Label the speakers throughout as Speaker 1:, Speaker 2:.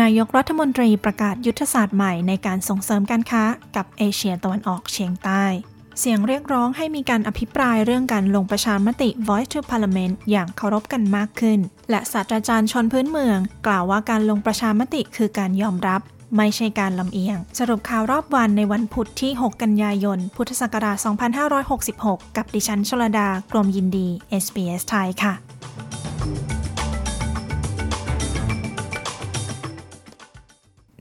Speaker 1: นายกรัฐมนตรีประกาศยุทธศาสตร์ใหม่ในการส่งเสริมการค้ากับเอเชียตะวันออกเฉียงใต้ เสียงเรียกร้องให้มีการอภิปรายเรื่องการลงประชามติ Voice to Parliament อย่างเคารพกันมากขึ้น และศาสตราจารย์ชนพื้นเมือง กล่าวว่าการลงประชามติคือการยอมรับ ไม่ใช่การลำเอียง สรุปข่าวรอบวันในวันพุธที่ 6 กันยายน พุทธศักราช 2566 กับดิฉันชลดากรมยินดี SBS ไทยค่ะ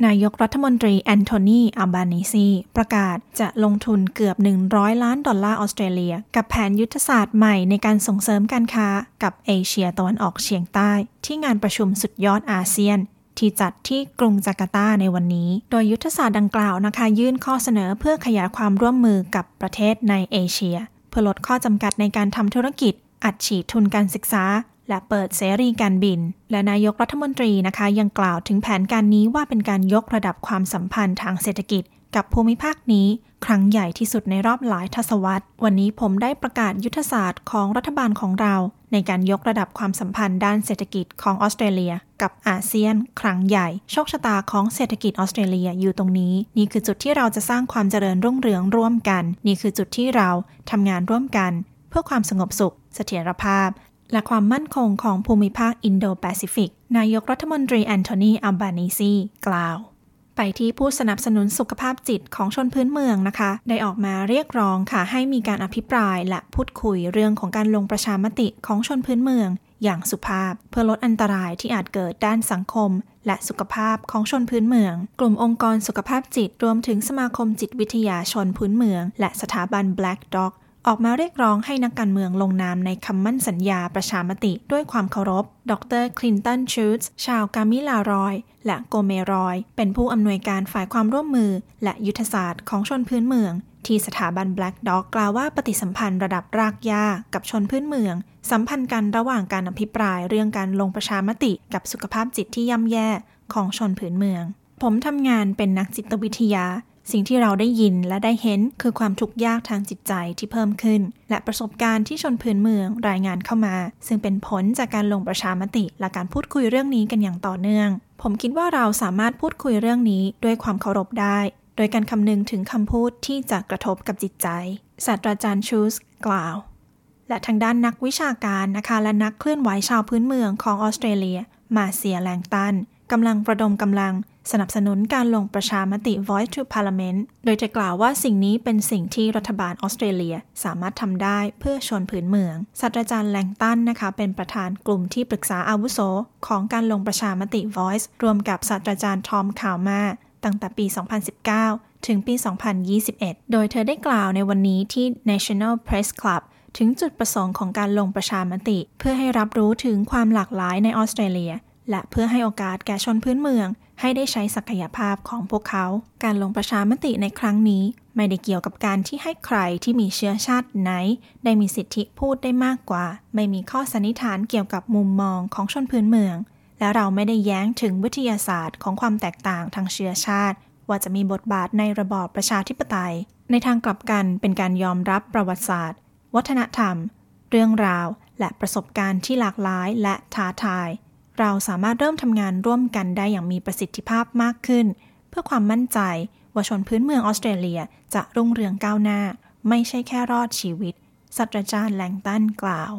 Speaker 1: นายกรัฐมนตรีแอนโทนีอัลบานิซีประกาศจะลงทุนเกือบ 100 ล้านดอลลาร์ออสเตรเลีย กับแผนยุทธศาสตร์ใหม่ในการส่งเสริมการค้ากับเอเชียตะวันออกเฉียงใต้ ที่งานประชุมสุดยอดอาเซียนที่จัดที่กรุงจาการ์ตาในวันนี้ โดยยุทธศาสตร์ดังกล่าวนะคะ ยื่นข้อเสนอเพื่อขยายความร่วมมือกับประเทศในเอเชีย เพื่อลดข้อจำกัดในการทำธุรกิจ อัดฉีดทุนการศึกษา และเปิดเสรีการบิน และนายกรัฐมนตรีนะคะยังกล่าวถึงแผนการนี้ว่าเป็นการยกระดับความสัมพันธ์ทางเศรษฐกิจกับภูมิภาคนี้ ครั้งใหญ่ที่สุดในรอบหลายทศวรรษ วันนี้ผมได้ประกาศยุทธศาสตร์ของรัฐบาลของเรา ในการยกระดับความสัมพันธ์ด้านเศรษฐกิจของออสเตรเลีย กับอาเซียน ครั้งใหญ่ โชคชะตาของเศรษฐกิจออสเตรเลียอยู่ตรงนี้ นี่คือจุดที่เราจะสร้างความเจริญรุ่งเรืองร่วมกัน นี่คือจุดที่เราทำงานร่วมกัน เพื่อความสงบสุข เสถียรภาพ และความมั่นคงของภูมิภาคอินโดแปซิฟิก นายกรัฐมนตรีแอนโทนี อัลบานิซี กล่าว ไปที่ผู้สนับสนุนสุขภาพจิตของชนพื้นเมืองนะคะ ได้ออกมาเรียกร้องค่ะให้มีการอภิปรายและพูดคุยเรื่องของการลงประชามติของชนพื้นเมือง อย่างสุภาพ เพื่อลดอันตรายที่อาจเกิดด้านสังคม และสุขภาพของชนพื้นเมือง กลุ่มองค์กรสุขภาพจิตรวมถึงสมาคมจิตวิทยาชนพื้นเมือง และสถาบัน Black Dog ออกมาเรียกร้องให้นักการเมืองลงนามในคำมั่นสัญญาประชามติด้วยความเคารพ ดรคลินตันชูตส์ชาวกามิลารอย และโกเมรอย เป็นผู้อำนวยการฝ่ายความร่วมมือ และยุทธศาสตร์ของชนพื้นเมือง ที่สถาบัน Black Dog กล่าวว่าปฏิสัมพันธ์ระดับรากหญ้ากับชนพื้นเมือง สัมพันธ์กันระหว่างการอภิปรายเรื่องการลงประชามติ กับสุขภาพจิตที่ย่ำแย่ของชนพื้นเมือง ผมทำงานเป็นนักจิตวิทยา สิ่งที่เราได้ยินและได้เห็นคือความทุกข์ยากทางจิตใจที่เพิ่มขึ้น และประสบการณ์ที่ชนพื้นเมืองรายงานเข้ามา ซึ่งเป็นผลจากการลงประชามติ และการพูดคุยเรื่องนี้กันอย่างต่อเนื่อง ผมคิดว่าเราสามารถพูดคุยเรื่องนี้ด้วยความเคารพได้ โดยการคำนึงถึงคำพูดที่จะกระทบกับจิตใจศาสตราจารย์ชูสกล่าวและทางด้านนักวิชาการนะคะและนักเคลื่อนไหวชาวพื้นเมืองของออสเตรเลีย มาเซียแลงตันกำลังประดมกำลัง สนับสนุนการลงประชามติ Voice to Parliament โดยจะกล่าวว่าสิ่งนี้เป็นสิ่งที่รัฐบาลออสเตรเลียสามารถทำได้เพื่อชนผืนเมือง ศาสตราจารย์แลงตันนะคะ เป็นประธานกลุ่มที่ปรึกษาอาวุโส ของการลงประชามติ Voice รวมกับศาสตราจารย์ทอมคาวมาตั้งแต่ปี 2019 ถึงปี 2021 โดยเธอได้กล่าวในวันนี้ที่ National Press Club ถึงจุดประสงค์ของการลงประชามติ เพื่อให้รับรู้ถึงความหลากหลายในออสเตรเลีย และเพื่อให้โอกาสแก่ชนพื้นเมือง ให้ได้ใช้ศักยภาพของพวกเขา การลงประชามติในครั้งนี้ ไม่ได้เกี่ยวกับการที่ให้ใครที่มีเชื้อชาติไหน ได้มีสิทธิพูดได้มากกว่า ไม่มีข้อสันนิษฐานเกี่ยวกับมุมมองของชนพื้นเมือง และเราไม่ได้แย้งถึงวิทยาศาสตร์ของความแตกต่างทางเชื้อชาติ ว่าจะมีบทบาทในระบอบประชาธิปไตย ในทางกลับกันเป็นการยอมรับประวัติศาสตร์ วัฒนธรรม เรื่องราว และประสบการณ์ที่หลากหลายและท้าทาย เราสามารถเริ่มทำงานร่วมกันได้อย่างมีประสิทธิภาพมากขึ้น เพื่อความมั่นใจว่าชนพื้นเมืองออสเตรเลียจะรุ่งเรืองก้าวหน้า ไม่ใช่แค่รอดชีวิตศาสตราจารย์แลงตันกล่าว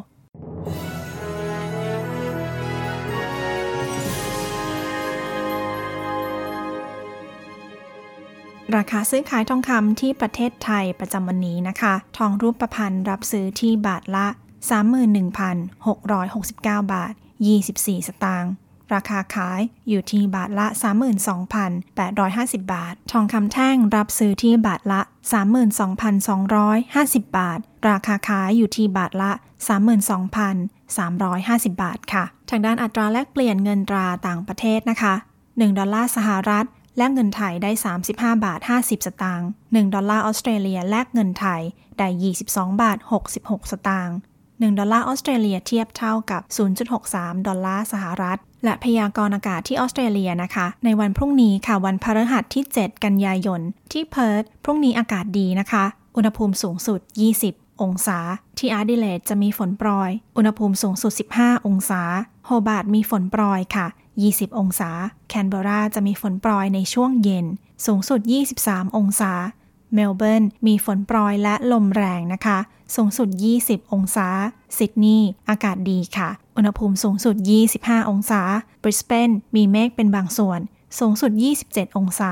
Speaker 1: ราคาซื้อขายทองคำที่ประเทศไทยประจำวันนี้นะคะ ทองรูปประพันธ์รับซื้อที่บาทละ 31,669 บาท 24 สตางค์ราคาขายอยู่ที่บาทละ 32,850 บาท ทองคำแท่งรับซื้อที่บาทละ 32,250 บาท ราคาขายอยู่ที่บาทละ 32,350 บาทค่ะ ทางด้านอัตราแลกเปลี่ยนเงินตราต่างประเทศนะคะ 1 ดอลลาร์สหรัฐ แลกเงินไทยได้ 35 บาท 50 สตางค์ 1 ดอลลาร์ออสเตรเลียแลกเงินไทยได้ 22 บาท 66 สตางค์ 1 ดอลลาร์ออสเตรเลียเทียบเท่ากับ 0.63 ดอลลาร์สหรัฐ และพยากรณ์อากาศที่ออสเตรเลียนะคะ ในวันพรุ่งนี้ค่ะวันพฤหัสที่ 7 กันยายน ที่เพิร์ธพรุ่งนี้อากาศดีนะคะ อุณหภูมิสูงสุด 20 องศา ที่อาร์ดิเลดจะมีฝนโปรย อุณหภูมิสูงสุด 15 องศา โฮบาร์ดมีฝนโปรยค่ะ 20 องศา แคนเบราจะมีฝนโปรยในช่วงเย็น สูงสุด 23 องศา เมลเบิร์นมีฝนโปรยและลมแรงนะคะ สูงสุด 20 องศา ซิดนีย์อากาศดีค่ะ อุณหภูมิสูงสุด 25 องศา บริสเบนมีเมฆเป็นบางส่วน สูงสุด 27 องศา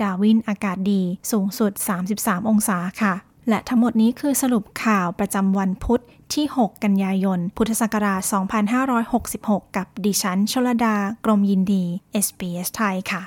Speaker 1: ดาวินอากาศดี สูงสุด 33 องศาค่ะ และทั้งหมดนี้คือสรุปข่าวประจำวันพุธที่ 6 กันยายน พุทธศักราช 2566 กับดิฉัน ชลดา กรมยินดี SBS ไทยค่ะ